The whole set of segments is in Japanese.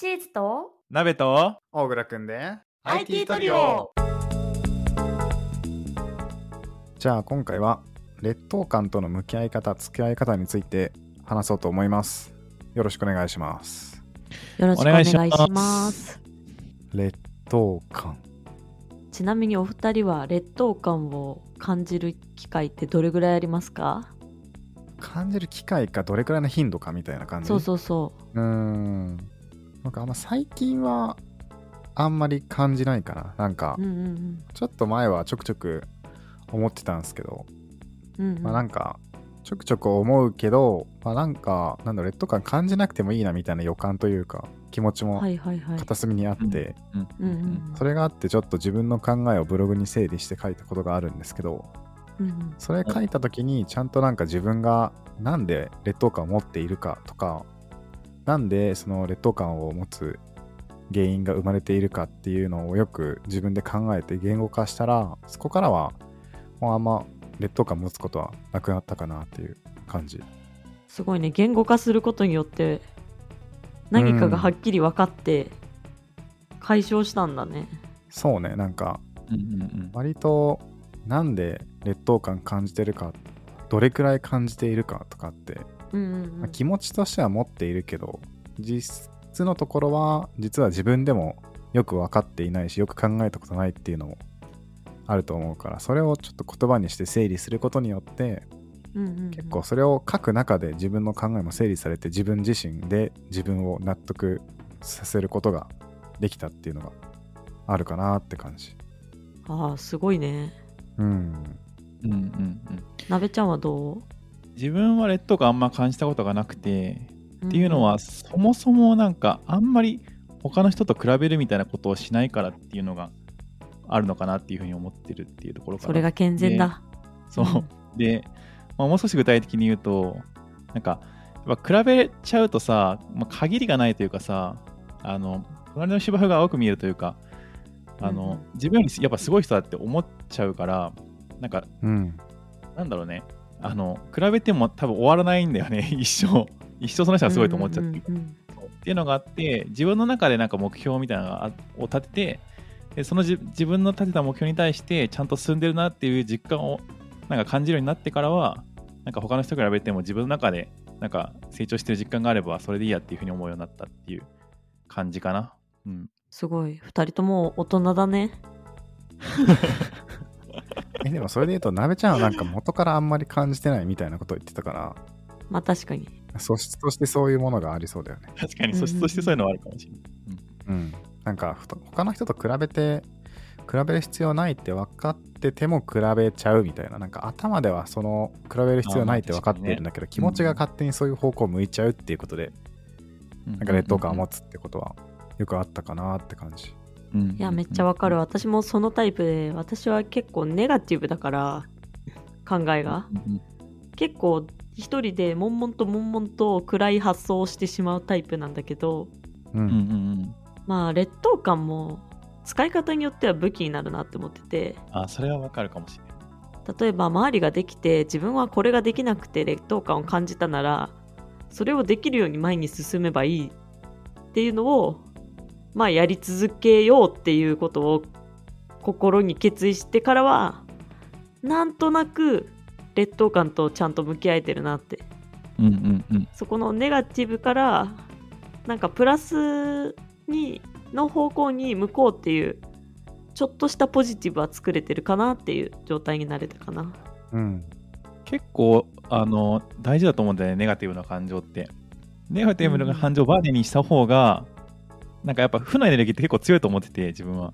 チーズと？鍋と？大倉くんで。IT トリオ。じゃあ今回は劣等感との向き合い方付き合い方について話そうと思います。よろしくお願いします。よろしくお願いします。劣等感。ちなみにお二人は劣等感を感じる機会ってどれぐらいありますか？感じる機会かどれくらいの頻度かみたいな感じ？そうそうそうーんなんかあんま最近はあんまり感じないかな。なんかちょっと前はちょくちょく思ってたんですけど、うんうん。まあなんかちょくちょく思うけど、まあなんかなんだ劣等感感じなくてもいいなみたいな予感というか気持ちも片隅にあって、それがあってちょっと自分の考えをブログに整理して書いたことがあるんですけどうんうん。それ書いた時にちゃんとなんか自分がなんで劣等感を持っているかとかなんでその劣等感を持つ原因が生まれているかっていうのをよく自分で考えて言語化したらそこからはもうあんま劣等感持つことはなくなったかなっていう感じ。すごいね言語化することによって何かがはっきり分かって解消したんだね、そうねなんかうんうんうん。割となんで劣等感感じてるかどれくらい感じているかとかってうんうんうん。まあ気持ちとしては持っているけど実質のところは実は自分でもよく分かっていないしよく考えたことないっていうのもあると思うからそれをちょっと言葉にして整理することによってうんうんうん。結構それを書く中で自分の考えも整理されて自分自身で自分を納得させることができたっていうのがあるかなって感じ。ああすごいね。うん。うんうんうん。なべちゃんはどう？自分は劣等感あんま感じたことがなくて、っっていうのはそもそもなんかあんまり他の人と比べるみたいなことをしないからっていうのがあるのかなっていうふうに思ってるっていうところからそれが健全だ、そう、う。んで、まあ、もう少し具体的に言うとなんかやっぱ比べちゃうとさ、まあ、限りがないというかさあの隣の芝生が青く見えるというかあの、うん。自分よりやっぱすごい人だって思っちゃうからなんかうん。なんだろうねあの比べても多分終わらないんだよね。一生。一生その人がすごいと思っちゃって。るうんうんうん。っていうのがあって自分の中でなんか目標みたいなのを立ててでそのじ自分の立てた目標に対してちゃんと進んでるなっていう実感をなんか感じるようになってからはなんか他の人と比べても自分の中でなんか成長してる実感があればそれでいいやっていうふうに思うようになったっていう感じかな。うん、すごい。二人とも大人だね えでもそれで言うとなべちゃんはなんか元からあんまり感じてないみたいなことを言ってたから。まあ確かに。素質としてそういうものがありそうだよね。確かに。素質としてそういうのはあるかもしれない。うん、なんかふと他の人と比べて比べる必要ないって分かってても比べちゃうみたいな。なんか頭ではその比べる必要ないって分かっているんだけど、気持ちが勝手にそういう方向を向いちゃうっていうことで、うん。なんか劣等感を持つってことはよくあったかなって感じ。うん。いやめっちゃわかる。私もそのタイプで私は結構ネガティブだから考えが。結構一人で悶々と悶々と暗い発想をしてしまうタイプなんだけどうん。うんうんうん。まあ劣等感も使い方によっては武器になるなって思ってて。あそれはわかるかもしれない。例えば周りができて自分はこれができなくて劣等感を感じたならそれをできるように前に進めばいいっていうのをまあやり続けようっていうことを心に決意してからはなんとなく劣等感とちゃんと向き合えてるなって。うんうんうん。そこのネガティブからなんかプラスにの方向に向こうっていうちょっとしたポジティブは作れてるかなっていう状態になれたかな。うん。結構あの大事だと思うんだよねネガティブな感情って。ネガティブな感情をバネにした方が、なんかやっぱ負のエネルギーって結構強いと思ってて自分は。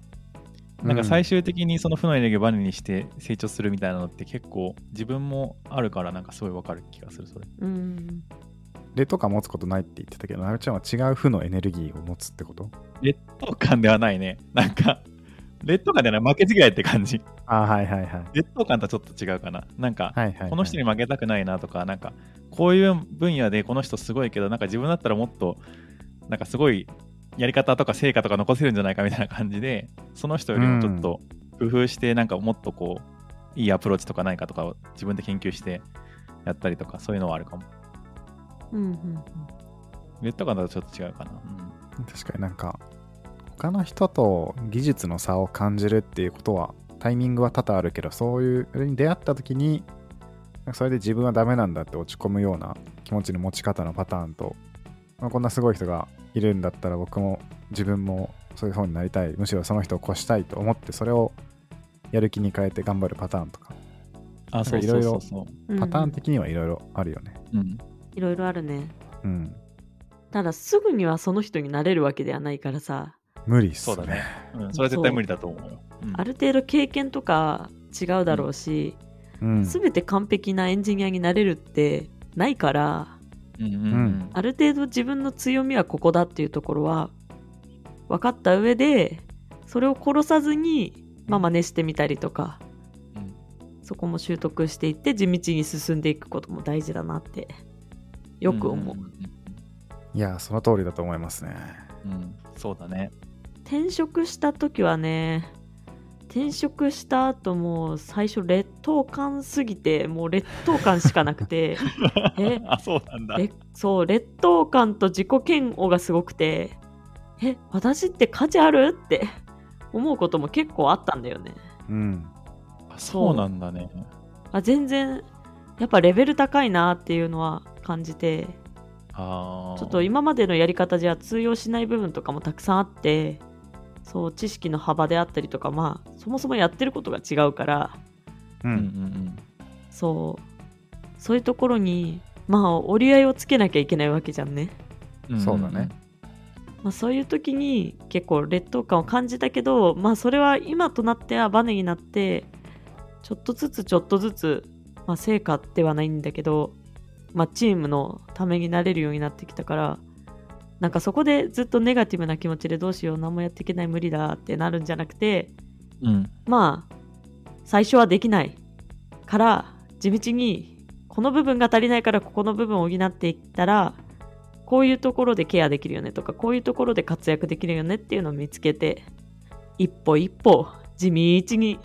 なんか最終的にその負のエネルギーをバネにして成長するみたいなのって結構自分もあるからなんかすごいわかる気がするそれ。うん。劣等感持つことないって言ってたけどなべちゃんは違う負のエネルギーを持つってこと？劣等感ではないね。なんか劣等感ではない。負けず嫌いって感じ。あはいはいはい。劣等感とはちょっと違うかな。なんかはいはいはい、この人に負けたくないなとか、なんか、こういう分野でこの人すごいけど、なんか自分だったらもっと、なんかすごいやり方とか成果とか残せるんじゃないかみたいな感じで、その人よりもちょっと工夫して、なんかもっとこう、いいアプローチとかないかとかを自分で研究してやったりとか、そういうのはあるかも。うんうん劣等感だとちょっと違うかな。確かになんか他の人と技術の差を感じるっていうことはタイミングは多々あるけどそういうそれに出会った時にそれで自分はダメなんだって落ち込むような気持ちの持ち方のパターンと、まあ、こんなすごい人がいるんだったら僕も自分もそういう方になりたい。むしろその人を越したいと思ってそれをやる気に変えて頑張るパターンとか。あ、そうそうそうそう。うん。パターン的にはいろいろあるよね。うん。いろいろあるね。うん。ただすぐにはその人になれるわけではないからさ、無理っすそうだね。ね。うん、それは絶対無理だと思うよ。う。ん。ある程度経験とか違うだろうし、うん。すべて完璧なエンジニアになれるってないから、うんうんうん。ある程度自分の強みはここだっていうところは分かった上で、それを殺さずに、まあ真似してみたりとか、うん。そこも習得していって地道に進んでいくことも大事だなってよく思う。んんいやその通りだと思いますね。うんうん。そうだね。転職した時はね転職した後も最初劣等感すぎてもう劣等感しかなくて え？あ、そうなんだ。えそう劣等感と自己嫌悪がすごくてえ私って価値ある？って思うことも結構あったんだよねうんあそうなんだね。あ全然やっぱレベル高いなっていうのは感じて。ちょっと今までのやり方じゃ通用しない部分とかもたくさんあってそう知識の幅であったりとかまあそもそもやってることが違うからううんうんんそうそういうところにまあ折り合いをつけなきゃいけないわけじゃんね、うん。そうだね。まあ、そういう時に結構劣等感を感じたけどまあそれは今となってはバネになってちょっとずつちょっとずつ、まあ、成果ではないんだけど、まあ、チームのためになれるようになってきたからなんかそこでずっとネガティブな気持ちでどうしよう何もやっていけない無理だってなるんじゃなくてうん。まあ最初はできないから地道にこの部分が足りないからここの部分を補っていったらこういうところでケアできるよねとかこういうところで活躍できるよねっていうのを見つけて一歩一歩地道に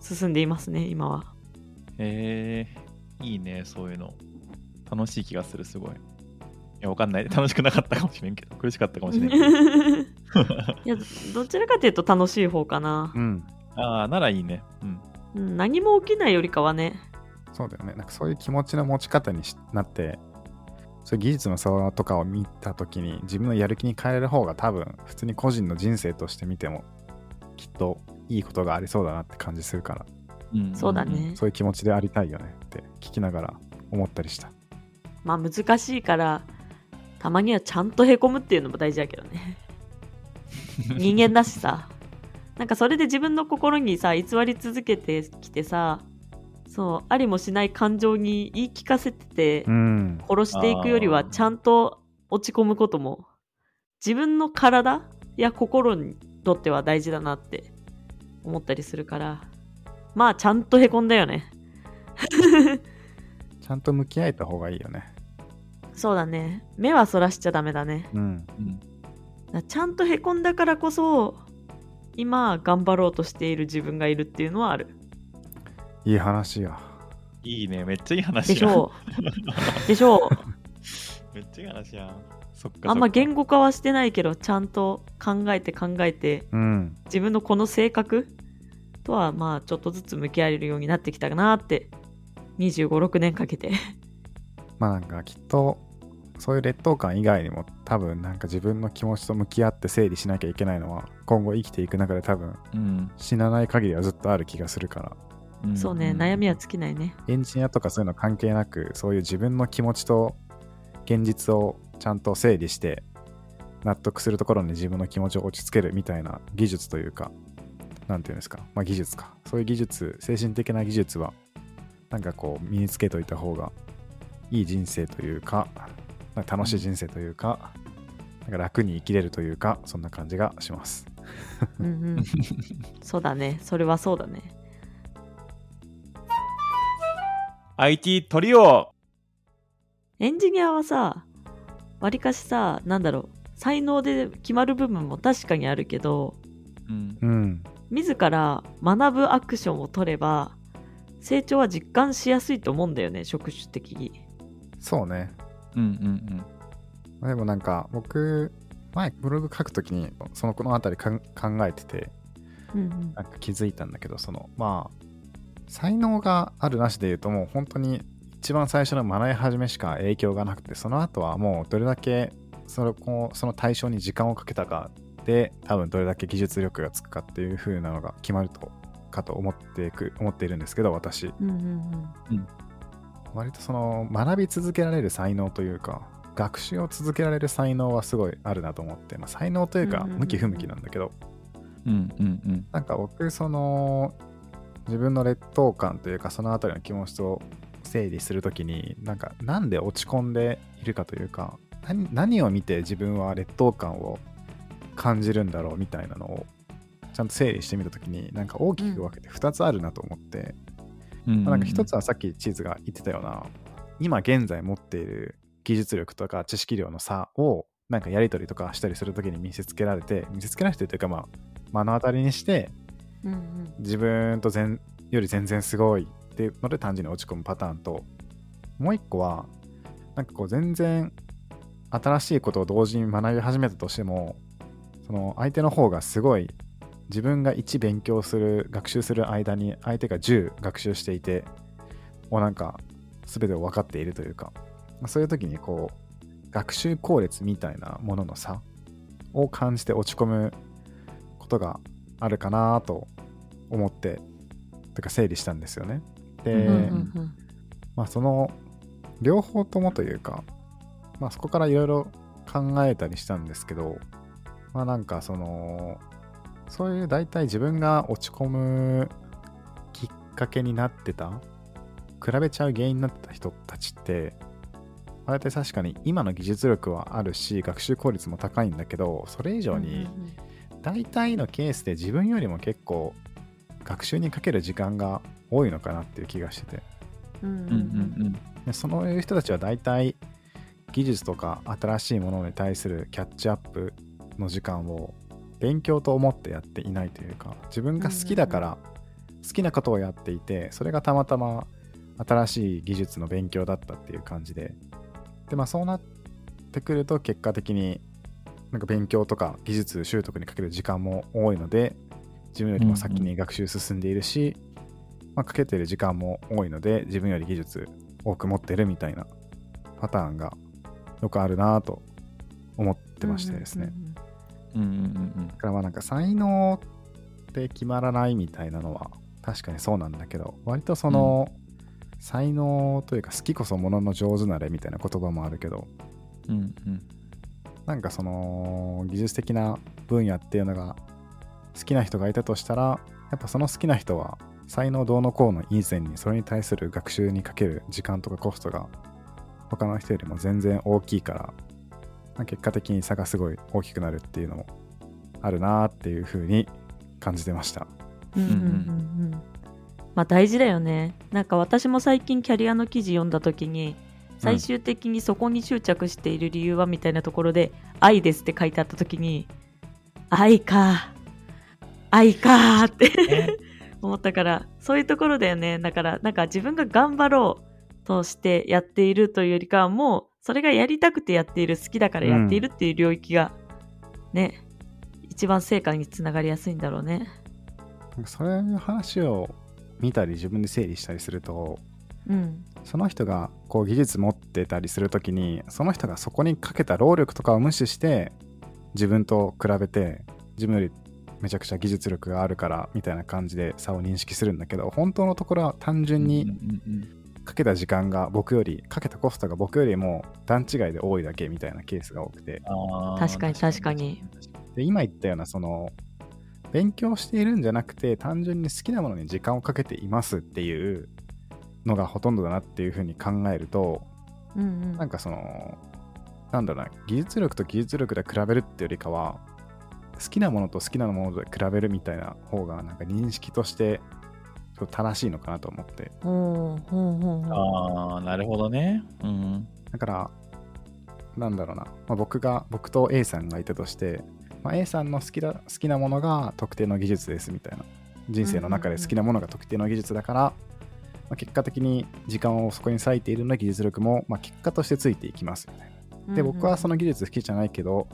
進んでいますね今はへえいいね、そういうの。楽しい気がする、すごい。いや、わかんない。楽しくなかったかもしれんけど、苦しかったかもしれんけど。いやどちらかというと楽しい方かな。う、ん。ああ、ならいいね。うん。うん、何も起きないよりかはね。そうだよね。なんかそういう気持ちの持ち方にしなってそういう技術の差とかを見た時に自分のやる気に変える方が多分普通に個人の人生として見てもきっといいことがありそうだなって感じするから。うん。そうだね。そういう気持ちでありたいよねって聞きながら思ったりした。まあ難しいからたまにはちゃんとへこむっていうのも大事だけどね。人間だしさ。なんかそれで自分の心にさ偽り続けてきてさそうありもしない感情に言い聞かせててうん。殺していくよりはちゃんと落ち込むことも自分の体や心にとっては大事だなって思ったりするから。まあちゃんとへこんだよね。ちゃんと向き合えた方がいいよねそうだね。目はそらしちゃダメだね。うん。うん。だからちゃんとへこんだからこそ今頑張ろうとしている自分がいるっていうのはある。いい話や。いいね、めっちゃいい話でし。ょう。でしょう。めっちゃいい話やん。そっか。あんま言語化はしてないけどちゃんと考えて考えてうん。自分のこの性格？とはまあちょっとずつ向き合えるようになってきたかなって。2 5 6年かけて。まあなんかきっとそういう劣等感以外にも多分なんか自分の気持ちと向き合って整理しなきゃいけないのは今後生きていく中で多分うん。死なない限りはずっとある気がするから。うん。そうね悩みは尽きないね。エンジニアとかそういうの関係なくそういう自分の気持ちと現実をちゃんと整理して納得するところに自分の気持ちを落ち着けるみたいな技術というかなんていうんですか。まあ技術か。そういう技術精神的な技術はなんかこう身につけといた方がいい人生というか楽しい人生というか、なんか楽に生きれるというかそんな感じがします。うんうん。そうだね。それはそうだね。IT トリオ。エンジニアはさわりかしさなんだろう。才能で決まる部分も確かにあるけどうん。うん。自ら学ぶアクションを取れば成長は実感しやすいと思うんだよね職種的に。そうねうんうんまあでもなんか僕前ブログ書くときにそのこの辺り考えててうんうん。なんか気づいたんだけどそのまあ才能があるなしで言うともう本当に一番最初の学び始めしか影響がなくてその後はもうどれだけそのこうその対象に時間をかけたかで多分どれだけ技術力がつくかっていう風なのが決まるとかと思っていく思っているんですけど私。うん。うん割とその学び続けられる才能というか学習を続けられる才能はすごいあるなと思って、まあ、才能というか向き不向きなんだけど、うんうんうん。なんか僕その自分の劣等感というかそのあたりの気持ちを整理するときになんかなんで落ち込んでいるかというか何何を見て自分は劣等感を感じるんだろうみたいなのをちゃんと整理してみたときになんか大きく分けて2つあるなと思って、なんか一つはさっきチーズが言ってたような今現在持っている技術力とか知識量の差をなんかやり取りとかしたりするときに見せつけられて見せつけられてというかまあ目の当たりにしてうんうん。自分と全より全然すごいっていうので単純に落ち込むパターンともう一個はなんかこう全然新しいことを同時に学び始めたとしてもその相手の方がすごい自分が1勉強する学習する間に相手が10学習していてもうなんか全てを分かっているというかそういう時にこう学習効率みたいなものの差を感じて落ち込むことがあるかなと思ってとか整理したんですよね。で、うんうんうんまあその両方ともというか、まあそこからいろいろ考えたりしたんですけど、まあなんかその、そういう大体自分が落ち込むきっかけになってた、比べちゃう原因になってた人たちって、まあ大体確かに今の技術力はあるし、学習効率も高いんだけど、それ以上に、大体のケースで自分よりも結構学習にかける時間が多いのかなっていう気がしてて。うんうんそのいう人たちは大体技術とか新しいものに対するキャッチアップの時間を勉強と思ってやっていないというか自分が好きだから好きなことをやっていてそれがたまたま新しい技術の勉強だったっていう感じででまあそうなってくると結果的になんか勉強とか技術習得にかける時間も多いので自分よりも先に学習進んでいるし、まあ、かけてる時間も多いので自分より技術多く持ってるみたいなパターンがよくあるなと思ってましてですね。うんうんうんうんだからまあなんか才能って決まらないみたいなのは確かにそうなんだけど割とその、才能というか好きこそものの上手なれみたいな言葉もあるけどうんうんなんかその技術的な分野っていうのが好きな人がいたとしたらやっぱその好きな人は才能どうのこうの以前にそれに対する学習にかける時間とかコストが他の人よりも全然大きいから結果的に差がすごい大きくなるっていうのもあるなーっていう風に感じてました。うんうんうんうん。まあ大事だよね。なんか私も最近キャリアの記事読んだ時に最終的にそこに執着している理由はみたいなところで「愛です」って書いてあった時に「愛か。愛か」って 思ったからそういうところだよね。だからなんか自分が頑張ろうとしてやっているというよりかはもうそれがやりたくてやっている好きだからやっているっていう領域がね、一番成果につながりやすいんだろうね。なんかそういう話を見たり自分で整理したりするとうんその人がこう技術持ってたりするときにその人がそこにかけた労力とかを無視して自分と比べて自分よりめちゃくちゃ技術力があるからみたいな感じで差を認識するんだけど本当のところは単純うんにうんかけた時間が僕よりかけたコストが僕よりも段違いで多いだけみたいなケースが多くて。確かに確かにで今言ったようなその勉強しているんじゃなくて単純に好きなものに時間をかけていますっていうのがほとんどだなっていうふうに考えるとうんうん。なんかそのなんだろうな技術力と技術力で比べるってよりかは好きなものと好きなもので比べるみたいな方がなんか認識として正しいのかなと思って。ああなるほどね。うん。だからなんだろうな、まあ、僕が僕と A さんがいたとして、まあ、A さんの好きだ好きなものが特定の技術ですみたいな。人生の中で好きなものが特定の技術だから、まあ、結果的に時間をそこに割いているので技術力も、まあ、結果としてついていきますよね。で僕はその技術好きじゃないけど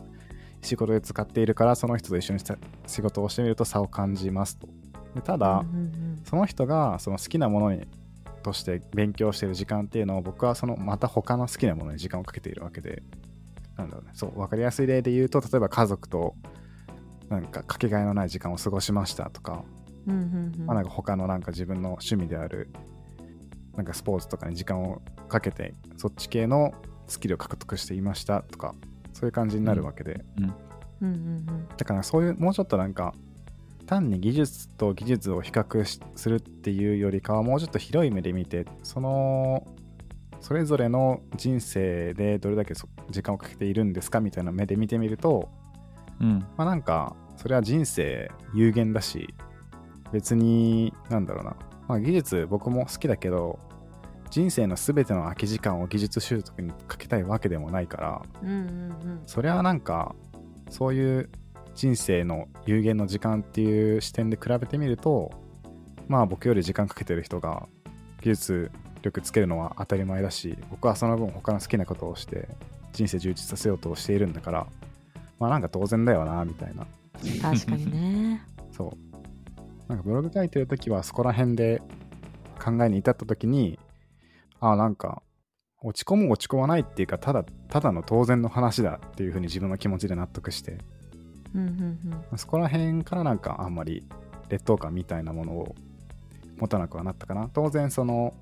仕事で使っているからその人と一緒にした仕事をしてみると差を感じますとでただ、うんうんその人がその好きなものにとして勉強している時間っていうのを僕はそのまた他の好きなものに時間をかけているわけでなんだろうね。そう分かりやすい例で言うと例えば家族となんかかけがえのない時間を過ごしましたとか,、うんうんうん。まあ、なんか他のなんか自分の趣味であるなんかスポーツとかに時間をかけてそっち系のスキルを獲得していましたとかそういう感じになるわけで、うんうんうん。だからそういうもうちょっとなんか単に技術と技術を比較しするっていうよりかはもうちょっと広い目で見てそのそれぞれの人生でどれだけそ時間をかけているんですかみたいな目で見てみるとうん。まあなんかそれは人生有限だし別になんだろうな、まあ、技術僕も好きだけど人生の全ての空き時間を技術習得にかけたいわけでもないからうんうん。それはなんかそういう人生の有限の時間っていう視点で比べてみるとまあ僕より時間かけてる人が技術力つけるのは当たり前だし僕はその分他の好きなことをして人生充実させようとしているんだからまあなんか当然だよなみたいな。うん確かにね。そう。なんかブログ書いてる時はそこら辺で考えに至った時にああなんか落ち込む落ち込まないっていうかただただの当然の話だっていうふうに自分の気持ちで納得してうんうんそこら辺からなんかあんまり劣等感みたいなものを持たなくはなったかな。当然その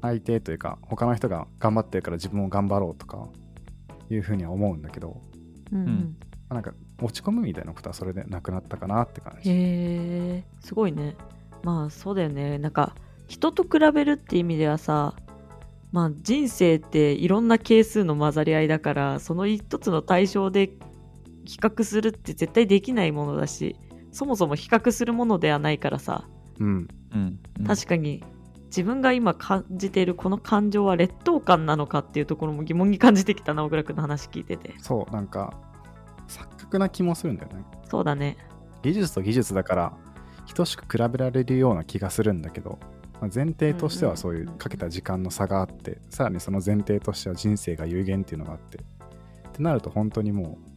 相手というか他の人が頑張ってるから自分も頑張ろうとかいうふうには思うんだけど、うん。うん。なんか落ち込むみたいなことはそれでなくなったかなって感じ。へえすごいね。まあそうだよね。なんか人と比べるって意味ではさまあ人生っていろんな係数の混ざり合いだからその一つの対象で比較するって絶対できないものだしそもそも比較するものではないからさ。うん。うん。うん。確かに自分が今感じているこの感情は劣等感なのかっていうところも疑問に感じてきたな小倉君の話聞いてて。そう、なんか錯覚な気もするんだよね。そうだね。技術と技術だから等しく比べられるような気がするんだけど、まあ前提としてはそういうかけた時間の差があって、さらにその前提としては人生が有限っていうのがあって。ってなると本当にもう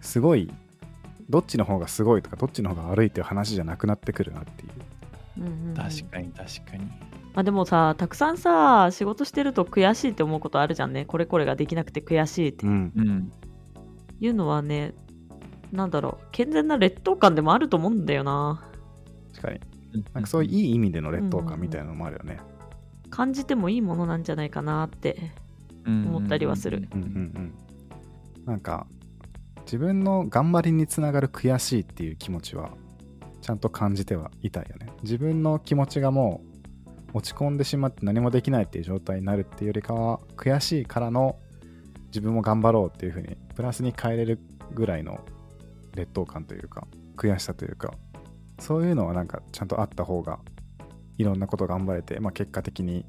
すごいどっちの方がすごいとかどっちの方が悪いっていう話じゃなくなってくるなっていう。うんうんうん。確かに確かに。まあでもさたくさんさ仕事してると悔しいって思うことあるじゃんね。これこれができなくて悔しいって。うん。うんいうのはねなんだろう。健全な劣等感でもあると思うんだよな。確かに。なんかそういういい意味での劣等感みたいなのもあるよね。感じてもいいものなんじゃないかなって思ったりはする。うんうんうん。なんか自分の頑張りにつながる悔しいっていう気持ちはちゃんと感じてはいたよね。自分の気持ちがもう落ち込んでしまって何もできないっていう状態になるっていうよりかは悔しいからの自分も頑張ろうっていうふうにプラスに変えれるぐらいの劣等感というか悔しさというかそういうのはなんかちゃんとあった方がいろんなこと頑張れて、まあ、結果的に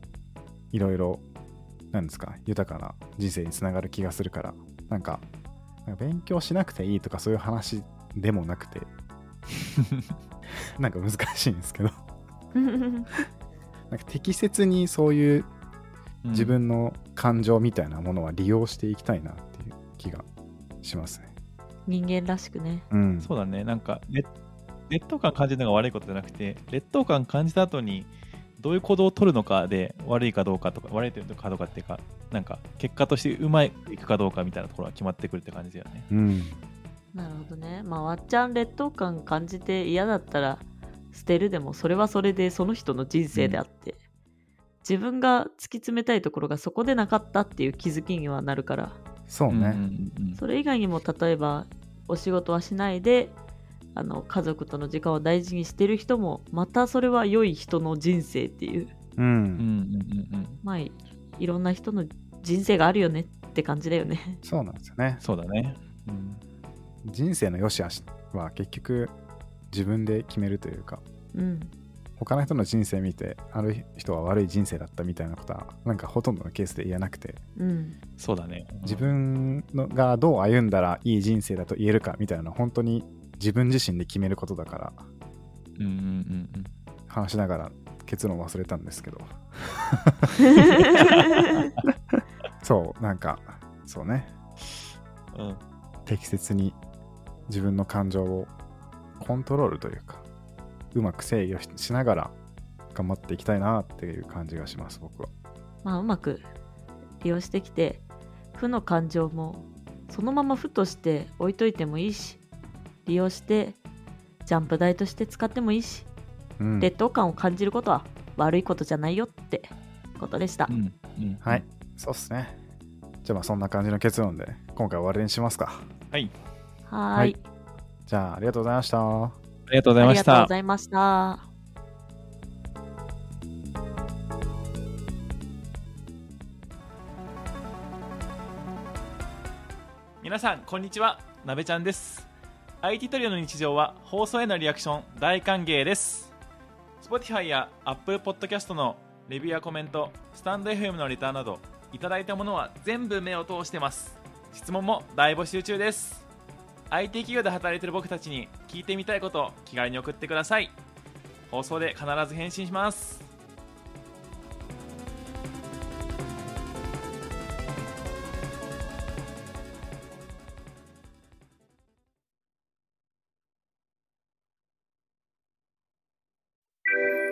いろいろなんですか豊かな人生につながる気がするからなんか勉強しなくていいとかそういう話でもなくて。なんか難しいんですけど。なんか適切にそういううん。自分の感情みたいなものは利用していきたいなっていう気がしますね。人間らしくね。うん。そうだね、なんか劣、劣等感感じるのが悪いことじゃなくて、劣等感感じた後に、どういう行動を取るのかで悪いかどうかとか、悪いかどうかっていうか、なんか、結果としてうまいいくかどうかみたいなところが決まってくるって感じだよね。うん。なるほどねまあわっちゃん劣等感感じて嫌だったら捨てるでもそれはそれでその人の人生であって、自分が突き詰めたいところがそこでなかったっていう気づきにはなるからそうね。うんうんうんそれ以外にも例えばお仕事はしないであの家族との時間を大事にしてる人もまたそれは良い人の人生っていうう。うんうんんうんうんまあいいろんな人の人生があるよねって感じだよね。そうなんですよね。そうだね。うん人生の良し悪しは結局自分で決めるというか、うん。他の人の人生見て、ある人は悪い人生だったみたいなことは、なんかほとんどのケースで言えなくて、うん。そうだね。自分のがどう歩んだらいい人生だと言えるかみたいなのは本当に自分自身で決めることだからうんうんうん話しながら結論忘れたんですけど。そうなんかそうね。うん。うん適切に自分の感情をコントロールというかうまく制御ししながら頑張っていきたいなっていう感じがします僕は。まあうまく利用してきて負の感情もそのまま負として置いといてもいいし利用してジャンプ台として使ってもいいし、うん。劣等感を感じることは悪いことじゃないよってことでした、うんうんはい。そうっすね。じゃあまあそんな感じの結論で今回終わりにしますか。はい。はーい。はい。じゃあありがとうございました。ありがとうございました。ありがとうございました。皆さんこんにちは。なべちゃんです IT トリオの日常は放送へのリアクション大歓迎です。Spotify や Apple Podcast のレビューやコメントスタンド FM のレターなどいただいたものは全部目を通してます。質問も大募集中です。IT 企業で働いている僕たちに聞いてみたいことを気軽に送ってください。放送で必ず返信します。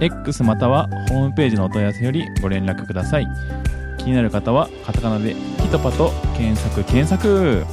X またはホームページのお問い合わせよりご連絡ください。気になる方はカタカナで「ピトパ」と検索検索